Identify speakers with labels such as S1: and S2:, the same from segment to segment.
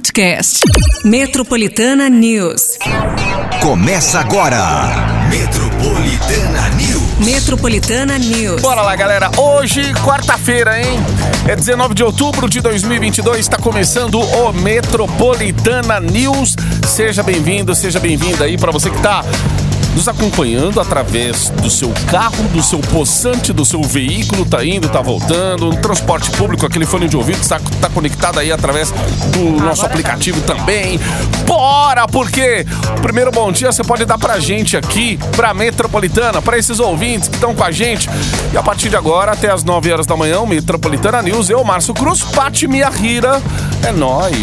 S1: podcast. Metropolitana News.
S2: Começa agora. Metropolitana News.
S1: Metropolitana News.
S3: Bora lá, galera. Hoje, quarta-feira, hein? É 19 de outubro de 2022. Está começando o Metropolitana News. Seja bem-vindo, seja bem-vinda aí para você que tá nos acompanhando através do seu carro, do seu poçante, do seu veículo, tá indo, tá voltando, no transporte público, aquele fone de ouvido está tá conectado aí através do nosso aplicativo também. Bora, porque primeiro bom dia você pode dar pra gente aqui, pra Metropolitana, pra esses ouvintes que estão com a gente. E a partir de agora, até as 9 horas da manhã, Metropolitana News, eu, Márcio Cruz, Pati Rira, é nóis.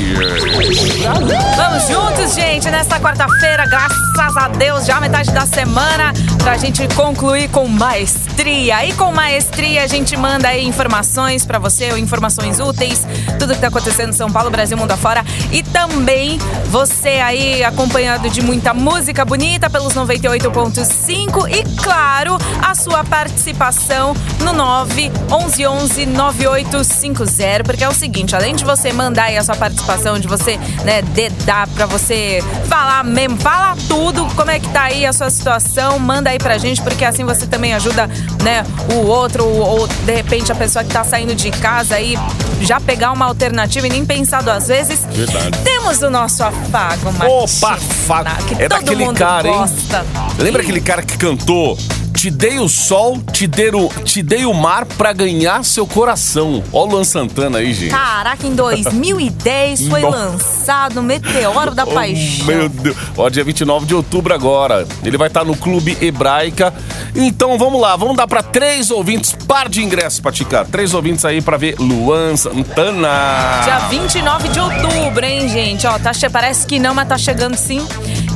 S4: Vamos juntos, gente, nesta quarta-feira, graças a Deus, já metade da semana, pra gente concluir com maestria. E com maestria a gente manda aí informações pra você, informações úteis, tudo que tá acontecendo em São Paulo, Brasil, mundo afora. E também você aí acompanhado de muita música bonita pelos 98.5 e claro, a sua participação no 9 11 9850, porque é o seguinte, além de você mandar aí a sua participação, de você, né, dedar pra você falar mesmo, fala tudo, como é que tá aí a sua situação, manda aí pra gente, porque assim você também ajuda, né, o outro, ou de repente a pessoa que tá saindo de casa aí já pegar uma alternativa e nem pensar duas vezes.
S3: Verdade.
S4: Temos o nosso afago,
S3: Opa,
S4: Martina,
S3: fago.
S4: que
S3: É
S4: todo
S3: daquele
S4: mundo
S3: cara, hein?
S4: gosta.
S3: Lembra aquele cara que cantou? Te dei o sol, te dei o, te dei o mar pra ganhar seu coração. Ó o Luan Santana aí, gente.
S4: Caraca, em 2010 foi lançado Meteoro da
S3: Oh,
S4: Paixão.
S3: meu Deus. Ó, dia 29 de outubro agora. Ele vai estar no Clube Hebraica. Então vamos lá, vamos dar pra três ouvintes, par de ingressos pra ticar. Três ouvintes aí pra ver Luan Santana.
S4: Dia 29 de outubro, hein, gente? Ó, tá, parece que não, mas tá chegando sim.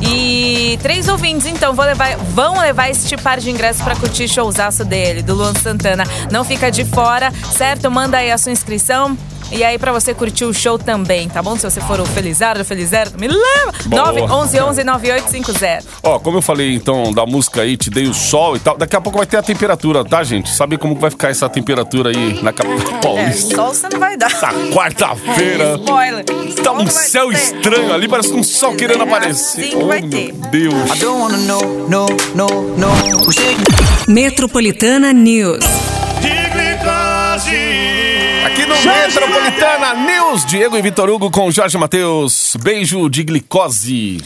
S4: E três ouvintes, então, vou levar, vão levar este par de ingressos pra curtir showzaço dele, do Luan Santana. Não fica de fora, certo? Manda aí a sua inscrição. E aí, pra você curtir o show também, tá bom? Se você for o Felizardo, Felizardo, me leva!
S3: Boa.
S4: 9 11 11 9850.
S3: Ó, como eu falei então da música aí, te dei o sol e tal. Daqui a pouco vai ter a temperatura, tá, gente? Sabe como vai ficar essa temperatura aí na capital
S4: É,
S3: paulista?
S4: sol você não vai dar.
S3: Essa quarta-feira.
S4: Spoiler.
S3: Tá um
S4: vai
S3: céu
S4: ter.
S3: estranho ali, parece um sol querendo aparecer.
S4: Sim, vai
S3: oh,
S4: ter.
S3: meu Deus.
S5: don't wanna know, no, no, no.
S1: Metropolitana News.
S3: Aqui no Metropolitana News, Diego e Vitor Hugo com Jorge Matheus. Beijo de glicose.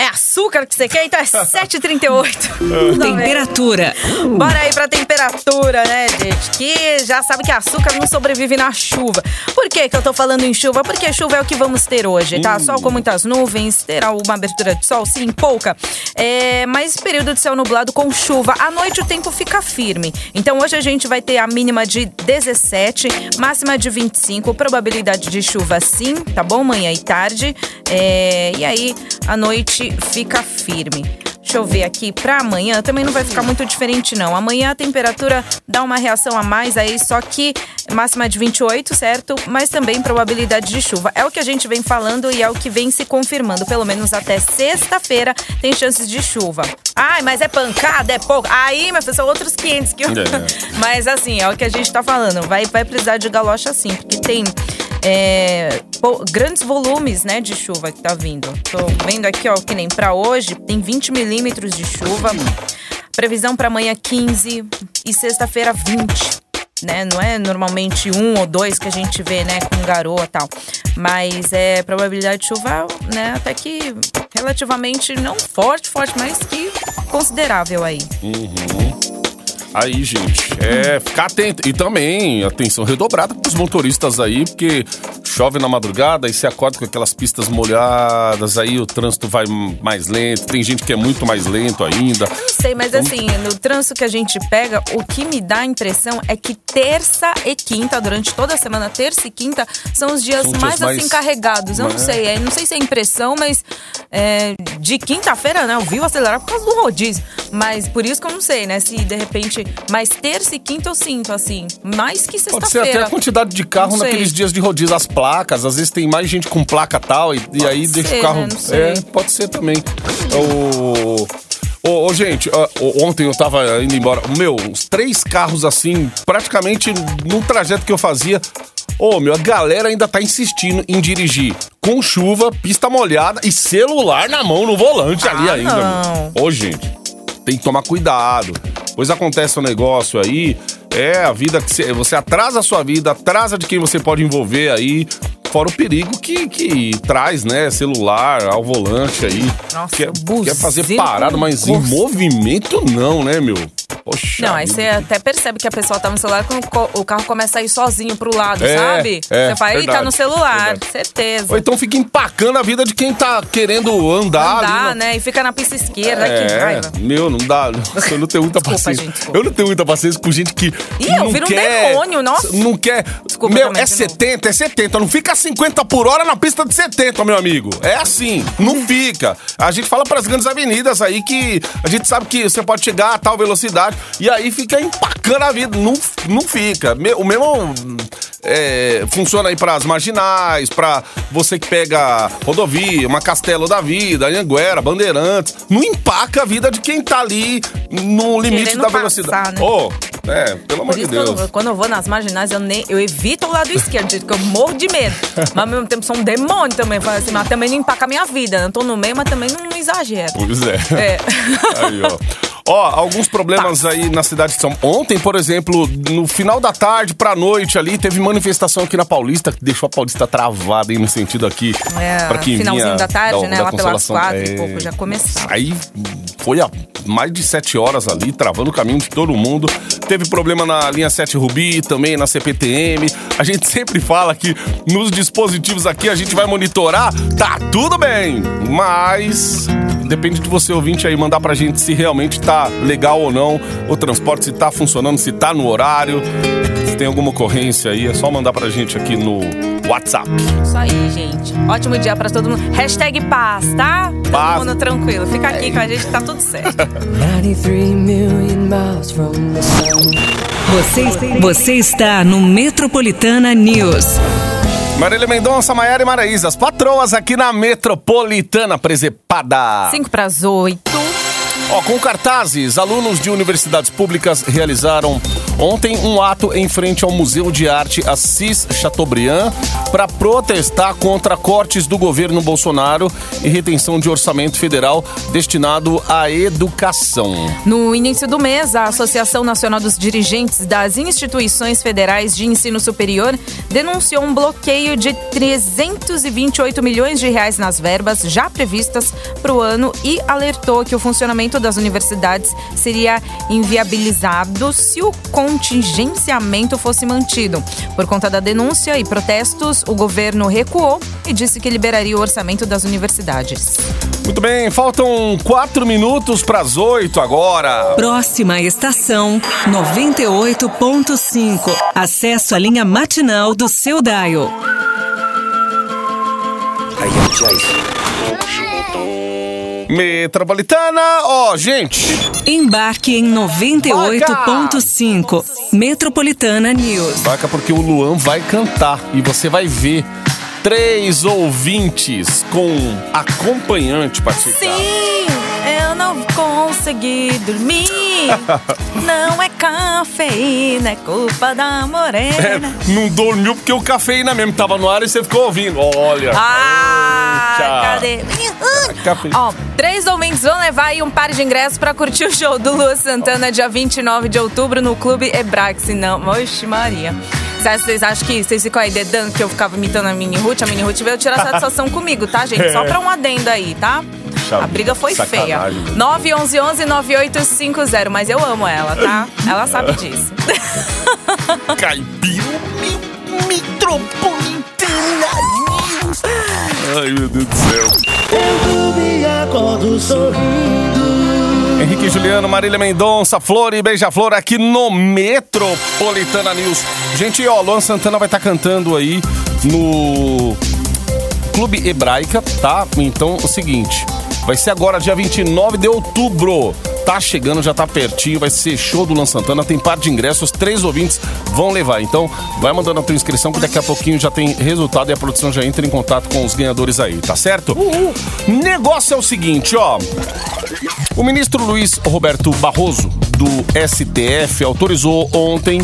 S4: É açúcar que você quer? Então é 7h38.
S1: Temperatura.
S4: Bora aí pra temperatura, né, gente? Que já sabe que açúcar não sobrevive na chuva. Por que que eu tô falando em chuva? Porque chuva é o que vamos ter hoje, tá? Sol com muitas nuvens, terá uma abertura de sol, sim, pouca. É, mas período de céu nublado com chuva. À noite o tempo fica firme. Então hoje a gente vai ter a mínima de 17, máxima de 25, probabilidade de chuva sim, tá bom? Manhã e tarde. É, e aí, à noite fica firme. Deixa eu ver aqui pra amanhã, também não vai ficar muito diferente não. Amanhã a temperatura dá uma reação a mais aí, só que máxima de 28, certo? Mas também probabilidade de chuva. É o que a gente vem falando e é o que vem se confirmando, pelo menos até sexta-feira tem chances de chuva. Ai, mas é pancada, é pouco. Aí, meu filho, são outros 500 que eu...
S3: É.
S4: Mas assim, é o que a gente tá falando. Vai, vai precisar de galocha sim, porque tem é, grandes volumes, né, de chuva que tá vindo. Tô vendo aqui, ó, que nem pra hoje, tem 20 milímetros de chuva. Previsão pra amanhã 15 e sexta-feira 20. Né? Não é normalmente um ou dois que a gente vê, né, com garoa tal. Mas é probabilidade de chuva, né, até que relativamente não forte, forte, mas que considerável aí.
S3: Aí, gente, é ficar atento. E também, atenção redobrada pros motoristas aí, porque chove na madrugada e você acorda com aquelas pistas molhadas, aí o trânsito vai mais lento. Tem gente que é muito mais lento ainda.
S4: Não sei, mas assim, no trânsito que a gente pega, o que me dá a impressão é que terça e quinta, durante toda a semana, terça e quinta, são os dias
S3: São dias
S4: mais,
S3: mais-
S4: assim carregados. Eu não
S3: É.
S4: sei, é, não sei se é impressão, mas é, de quinta-feira, né? Eu vi acelerar por causa do rodízio. Mas por isso que eu não sei, né? Se de repente. Mas terça e quinta eu sinto, assim. Mais que
S3: Pode ser até
S4: sexta-feira.
S3: a quantidade de carro
S4: Não
S3: naqueles dias de rodízio, as placas. Às vezes tem mais gente com placa tal, e, e aí deixa
S4: ser,
S3: o carro.
S4: né?
S3: É, pode ser também. O. Ô, ô, gente, ó, ontem eu tava indo embora. Meu, uns três carros assim, praticamente no trajeto que eu fazia. Ô, meu, a galera ainda tá insistindo em dirigir com chuva, pista molhada e celular na mão no volante ali
S4: Ah,
S3: ainda.
S4: não.
S3: meu. Ô, gente, tem que tomar cuidado. Pois acontece um negócio aí, é a vida que você, você atrasa a sua vida, atrasa de quem você pode envolver aí. Fora o perigo que, que traz, né? Celular ao volante aí.
S4: Nossa,
S3: quer, quer fazer
S4: com
S3: parada, mas em movimento não, né, meu? Poxa.
S4: Não, aí você até percebe que a pessoa tá no celular quando o carro começa a ir sozinho pro lado,
S3: É,
S4: sabe?
S3: é,
S4: você fala, ih, tá
S3: verdade,
S4: no celular,
S3: verdade.
S4: certeza.
S3: Ou então fica empacando a vida de quem tá querendo andar, ali.
S4: Andar,
S3: na-
S4: né? E fica na pista esquerda, ai, que
S3: É,
S4: raiva.
S3: meu, não dá. Eu não tenho muita
S4: Desculpa,
S3: paciência.
S4: gente,
S3: eu não tenho muita paciência com gente que.
S4: Ih, eu
S3: não
S4: viro um
S3: quer,
S4: demônio, nossa.
S3: Não quer.
S4: Desculpa
S3: meu, é
S4: de novo.
S3: 70, é 70. Não fica 50 por hora na pista de 70, meu amigo. É assim, não fica. A gente fala pras grandes avenidas aí que a gente sabe que você pode chegar a tal velocidade e aí fica empacando a vida. Não, não fica. O mesmo. é, funciona aí pras marginais, pra você que pega rodovia, uma Castelo da Vida, Anhanguera, Bandeirantes. Não empaca a vida de quem tá ali no limite
S4: Querendo
S3: da
S4: passar,
S3: velocidade.
S4: né?
S3: Ô, é, pelo amor de Deus.
S4: quando, quando eu vou nas marginais, eu, nem, eu evito o lado esquerdo, porque eu morro de medo. Mas ao mesmo tempo sou um demônio também. Assim, mas também não empaca a minha vida. Eu tô no meio, mas também não, não exagero.
S3: Pois é.
S4: É.
S3: Aí, ó. Ó, alguns problemas aí na cidade de São Ontem, por exemplo, no final da tarde pra noite ali, teve manifestação aqui na Paulista, que deixou a Paulista travada aí no sentido aqui.
S4: É,
S3: pra quem
S4: finalzinho
S3: vinha
S4: da tarde, né? Lá pelas quatro
S3: É.
S4: e pouco já começava.
S3: Aí foi a mais de sete horas ali, travando o caminho de todo mundo. Teve problema na linha 7 Rubi, também na CPTM. A gente sempre fala que nos dispositivos aqui a gente vai monitorar, tá tudo bem, mas depende de você ouvinte aí mandar pra gente se realmente tá legal ou não o transporte, se tá funcionando, se tá no horário. Se tem alguma ocorrência aí, é só mandar pra gente aqui no WhatsApp.
S4: Isso aí, gente. Ótimo dia pra todo mundo. Hashtag paz, tá?
S3: Paz.
S4: Todo mundo tranquilo. Fica aqui com a gente, tá tudo certo.
S6: 93 million miles from the sun.
S1: Você, você está no Metropolitana News.
S3: Marília Mendonça, Maiara e Maraísa, as patroas aqui na Metropolitana Presepada.
S4: Cinco pras oito.
S3: Ó, com cartazes, alunos de universidades públicas realizaram ontem um ato em frente ao Museu de Arte Assis Chateaubriand para protestar contra cortes do governo Bolsonaro e retenção de orçamento federal destinado à educação.
S4: No início do mês, a Associação Nacional dos Dirigentes das Instituições Federais de Ensino Superior denunciou um bloqueio de 328 milhões de reais nas verbas já previstas para o ano e alertou que o funcionamento das universidades seria inviabilizado se o contingenciamento fosse mantido. Por conta da denúncia e protestos, o governo recuou e disse que liberaria o orçamento das universidades.
S3: Muito bem, faltam quatro minutos para as oito agora.
S1: Próxima estação 98.5. Acesso à linha matinal do seu
S5: Jason.
S3: Metropolitana, ó, gente.
S1: Embarque em 98.5. Metropolitana News.
S3: Vaca porque o Luan vai cantar e você vai ver três ouvintes com acompanhante participar.
S4: Sim, eu não consegui dormir. Não é cafeína, é culpa da
S3: É,
S4: morena.
S3: não dormiu porque o cafeína mesmo tava no ar e você ficou ouvindo. Olha.
S4: Ah, cadê?
S3: Café.
S4: Ó, três ouvintes vão levar aí um par de ingressos pra curtir o show do Lua Santana dia 29 de outubro no Clube Ebrax. Não, oxe Maria. Vocês- Vocês acham que vocês ficam aí dedando que eu ficava imitando a Mini Ruth? A Mini Ruth veio tirar satisfação comigo, tá, gente? Só pra um adendo aí, tá? A briga foi feia.
S3: Sacanagem.
S4: 911-9850, mas eu amo ela, tá? Ela sabe disso.
S3: Caipira me- metropolitana. Ai, meu Deus do céu. Henrique e Juliano, Marília Mendonça, Flor e Beija-Flor aqui no Metropolitana News. Gente, ó, Luan Santana vai estar cantando aí no Clube Hebraica, tá? Então, o seguinte, vai ser agora dia 29 de outubro. Tá chegando, já tá pertinho, vai ser show do Luan Santana, tem par de ingressos, três ouvintes vão levar. Então, vai mandando a tua inscrição que daqui a pouquinho já tem resultado e a produção já entra em contato com os ganhadores aí, tá certo? Negócio é o seguinte, ó. O ministro Luiz Roberto Barroso, do STF, autorizou ontem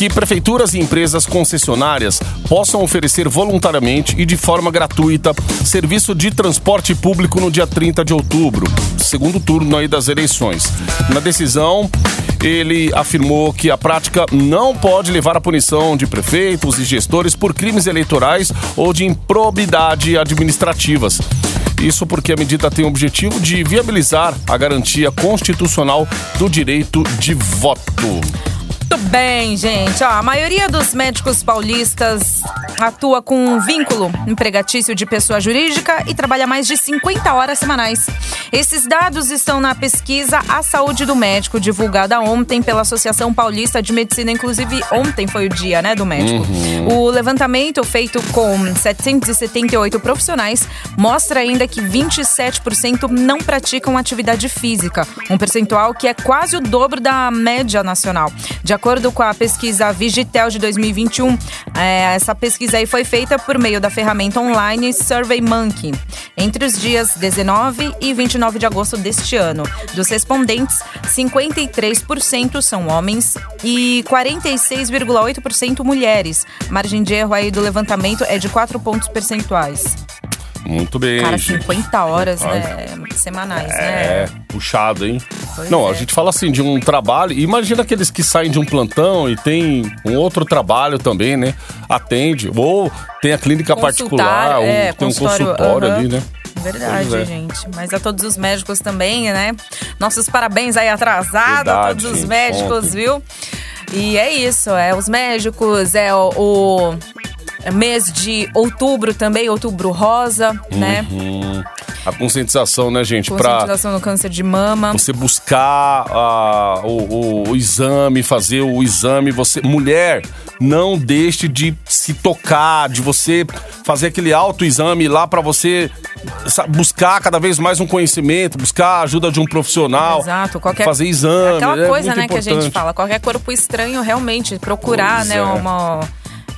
S3: que prefeituras e empresas concessionárias possam oferecer voluntariamente e de forma gratuita serviço de transporte público no dia 30 de outubro, segundo turno aí das eleições. Na decisão, ele afirmou que a prática não pode levar à punição de prefeitos e gestores por crimes eleitorais ou de improbidade administrativas. Isso porque a medida tem o objetivo de viabilizar a garantia constitucional do direito de voto.
S4: Muito bem, gente. Ó, a maioria dos médicos paulistas atua com um vínculo empregatício de pessoa jurídica e trabalha mais de 50 horas semanais. Esses dados estão na pesquisa A Saúde do Médico, divulgada ontem pela Associação Paulista de Medicina. Inclusive, ontem foi o dia né, do médico. O levantamento, feito com 778 profissionais, mostra ainda que 27% não praticam atividade física, um percentual que é quase o dobro da média nacional. De acordo com a pesquisa Vigitel de 2021, é, essa pesquisa aí foi feita por meio da ferramenta online SurveyMonkey entre os dias 19 e 29 de agosto deste ano. Dos respondentes, 53% são homens e 46,8% mulheres. Margem de erro aí do levantamento é de 4 pontos percentuais.
S3: Muito bem.
S4: Cara,
S3: gente.
S4: 50 horas, né? Semanais,
S3: É,
S4: né?
S3: puxado, hein?
S4: Pois
S3: Não,
S4: é.
S3: a gente fala assim de um trabalho. Imagina aqueles que saem de um plantão e tem um outro trabalho também, né? Atende. Ou tem a clínica particular, ou
S4: é,
S3: tem um
S4: consultório, aham.
S3: ali, né?
S4: Verdade,
S3: é.
S4: gente. Mas a todos os médicos também, né? Nossos parabéns aí atrasado a
S3: Verdade,
S4: todos os médicos, viu? E é isso, é os médicos, é o, o mês de outubro também, outubro rosa, né?
S3: Hum, a conscientização, né, gente? Pra
S4: Conscientização no câncer de mama.
S3: você buscar ah, o, o- o exame, fazer o exame. Você, mulher, não deixe de se tocar, de você fazer aquele autoexame lá pra você buscar cada vez mais um conhecimento, buscar a ajuda de um profissional,
S4: Exato, qualquer
S3: fazer exame.
S4: Aquela
S3: é
S4: coisa,
S3: muito
S4: né, que a gente
S3: importante.
S4: fala, qualquer corpo estranho realmente procurar,
S3: Pois
S4: né,
S3: é.
S4: uma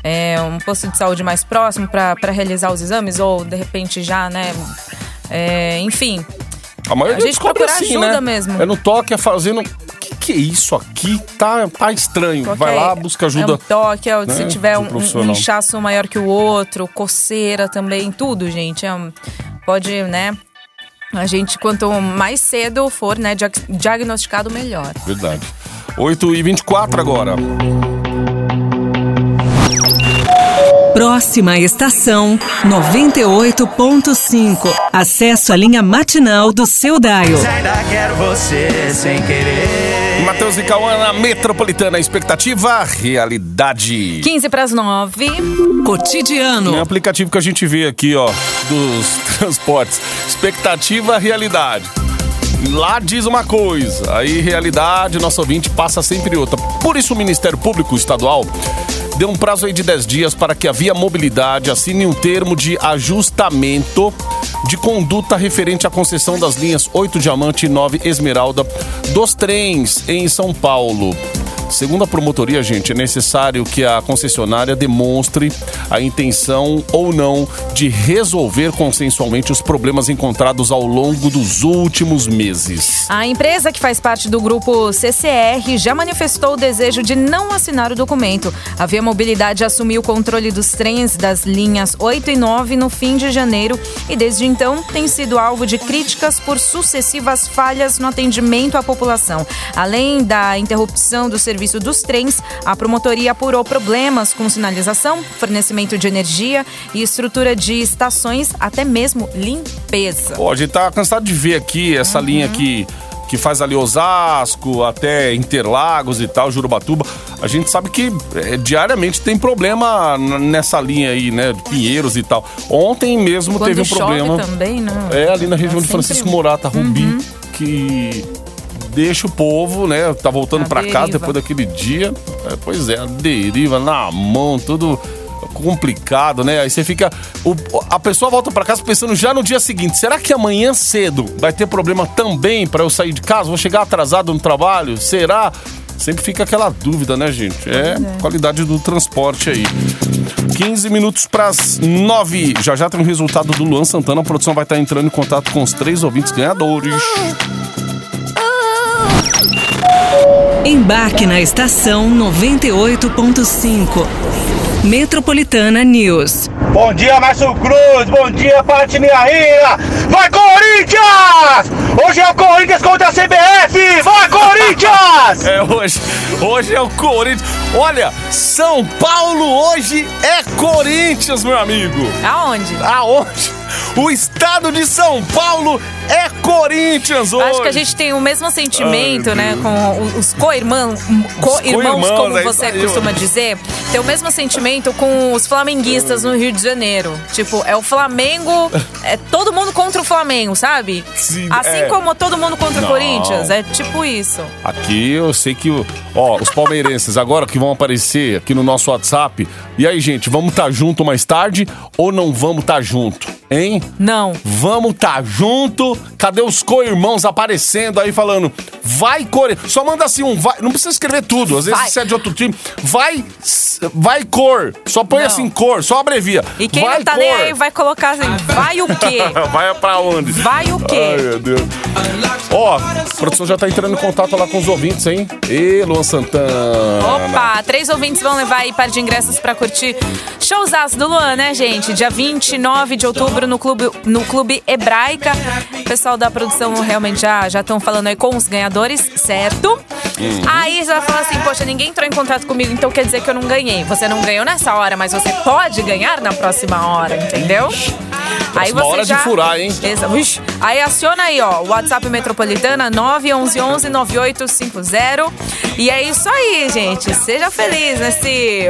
S4: é, um posto de saúde mais próximo para realizar os exames ou de repente já, né, é, enfim,
S3: A maioria
S4: A gente
S3: descobre
S4: procura
S3: assim,
S4: ajuda
S3: né?
S4: mesmo.
S3: É no toque, é fazendo. O que, é isso aqui? Tá, tá estranho. Vai
S4: Qualquer-
S3: lá, busca ajuda.
S4: É um toque, é,
S3: né,
S4: se tiver um,
S3: um
S4: um inchaço maior que o outro, coceira também, tudo, gente. É um- pode, né? A gente, quanto mais cedo for, né, diag- diagnosticado, melhor.
S3: Verdade. 8 e 24 agora.
S1: Próxima estação 98.5. Acesso à linha matinal do seu Daio.
S5: Ainda quero você sem querer.
S3: Matheus e Cauã na Metropolitana. Expectativa, realidade.
S4: 15 para as 9.
S3: É o
S1: Cotidiano.
S3: aplicativo que a gente vê aqui, ó, dos transportes. Expectativa, realidade. Lá diz uma coisa, aí realidade, nosso ouvinte passa sempre outra. Por isso o Ministério Público Estadual deu um prazo aí de 10 dias para que a Via Mobilidade assine um termo de ajustamento de conduta referente à concessão das linhas 8 Diamante e 9 Esmeralda dos trens em São Paulo. Segundo a promotoria, gente, é necessário que a concessionária demonstre a intenção ou não de resolver consensualmente os problemas encontrados ao longo dos últimos meses.
S4: A empresa que faz parte do grupo CCR já manifestou o desejo de não assinar o documento. A Via Mobilidade assumiu o controle dos trens das linhas 8 e 9 no fim de janeiro e desde então tem sido alvo de críticas por sucessivas falhas no atendimento à população. Além da interrupção do serviço dos trens, a promotoria apurou problemas com sinalização, fornecimento de energia e estrutura de estações, até mesmo limpeza.
S3: A gente tá cansado de ver aqui essa
S4: Uhum.
S3: linha que, que faz ali Osasco, até Interlagos e tal, Jurubatuba. A gente sabe que é, diariamente tem problema nessa linha aí, né? De Pinheiros e tal. Ontem mesmo
S4: Quando
S3: teve um problema.
S4: também, né?
S3: É ali na região de
S4: Sempre- Uhum.
S3: Francisco Morata, Rubi, que deixa o povo, né? Tá voltando
S4: A
S3: pra casa depois daquele dia. É, pois é, a deriva na mão, tudo complicado, né? Aí você fica. o- a pessoa volta pra casa pensando já no dia seguinte: será que amanhã cedo vai ter problema também pra eu sair de casa? Vou chegar atrasado no trabalho? Será? Sempre fica aquela dúvida, né, gente? É, qualidade do transporte aí. 15 minutos para as 9. Já já tem o resultado do Luan Santana. A produção vai estar entrando em contato com os três ouvintes ganhadores.
S1: Embarque na estação 98.5. Metropolitana News.
S7: Bom dia, Márcio Cruz. Bom dia, Pati Rina. Vai, Corinthians! Hoje é o Corinthians contra a CBF. Vai, Corinthians!
S3: É hoje. Hoje é o Corinthians. Olha, São Paulo hoje é Corinthians, meu amigo.
S4: Aonde?
S3: Aonde? O estado de São Paulo é Corinthians hoje.
S4: Acho que a gente tem o mesmo sentimento,
S3: Ai,
S4: né? Com os co-irmãos, co-irmãos,
S3: co-irmãos,
S4: como
S3: é
S4: você
S3: aí,
S4: costuma
S3: mano.
S4: dizer. Tem o mesmo sentimento com os flamenguistas no Rio de Janeiro. Tipo, é o Flamengo, é todo mundo contra o Flamengo, sabe?
S3: Sim,
S4: assim
S3: é.
S4: como todo mundo contra
S3: Não.
S4: o Corinthians. É tipo isso.
S3: Aqui eu sei que, ó, os palmeirenses agora que vão aparecer aqui no nosso WhatsApp. E aí, gente, vamos estar junto mais tarde ou não vamos estar junto? Hein?
S4: Não.
S3: Vamos tá junto. Cadê os co-irmãos aparecendo aí falando? Vai, Core. Só manda assim um vai. Não precisa escrever tudo. Às vezes
S4: Vai.
S3: você é de outro time. Vai, vai cor. Só põe
S4: Não.
S3: assim cor, só abrevia.
S4: E quem
S3: vai,
S4: não tá
S3: cor.
S4: nem aí vai colocar assim, vai o quê?
S3: Vai pra onde?
S4: Vai o quê?
S3: Ai, meu Deus. Ó, a produção já tá entrando em contato lá com os ouvintes, hein? Ê, Luan Santana.
S4: Opa, três ouvintes vão levar aí par de ingressos pra curtir showzaço do Luan, né, gente? Dia 29 de outubro no Clube, no clube Hebraica. O pessoal da produção realmente já já estão falando aí com os ganhadores, certo? Aí você vai falar assim, poxa, ninguém entrou em contato comigo, então quer dizer que eu não ganhei. Você não ganhou nessa hora, mas você pode ganhar na próxima hora, entendeu? Aí
S3: Próxima hora de furar, hein?
S4: Exa- Ixi. Aí aciona aí, ó, o WhatsApp Metropolitana 911-9850. E é isso aí, gente. Seja feliz nesse.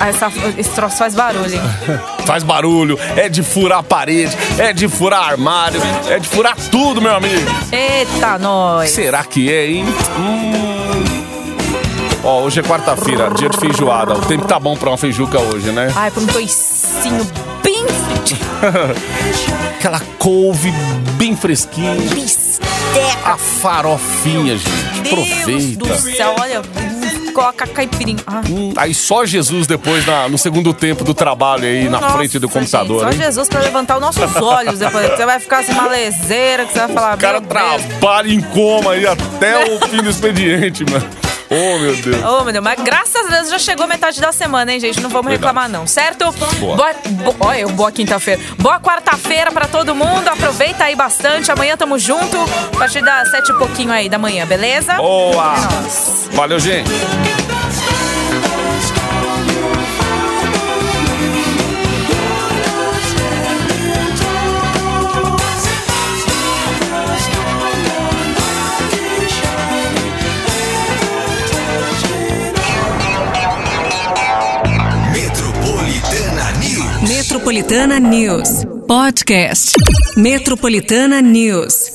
S4: Essa, esse troço faz barulho, hein?
S3: Faz barulho, é de furar parede, é de furar armário, é de furar tudo, meu amigo.
S4: Eita, nós!
S3: Será que é, hein? Hum. Ó, hoje é quarta-feira, dia de feijoada. O tempo tá bom pra uma feijuca hoje, né?
S4: Ai, pra um toicinho bem.
S3: Aquela couve bem fresquinha.
S4: Bisteca.
S3: A farofinha, gente.
S4: Deus
S3: Aproveita.
S4: do céu, olha. Coloca caipirinha. Ah.
S3: Hum, Aí só Jesus depois na- no segundo tempo do trabalho aí na
S4: Nossa,
S3: frente do
S4: gente,
S3: computador,
S4: só
S3: hein?
S4: Jesus pra levantar os nossos olhos depois. Você vai ficar assim, uma leseira, que você vai falar.
S3: O cara trabalha em coma aí até o fim do expediente, mano. Oh, meu Deus.
S4: Ô, meu Deus, mas graças a Deus já chegou metade da semana, hein, gente? Não vamos
S3: Verdade.
S4: reclamar, não, certo?
S3: Boa.
S4: bo- Olha, eu, boa quinta-feira. Boa quarta-feira pra todo mundo. Aproveita aí bastante. Amanhã tamo junto. A partir das sete e pouquinho aí da manhã, beleza?
S3: Boa!
S4: É nóis.
S3: Valeu, gente.
S1: Metropolitana News. Podcast. Metropolitana News.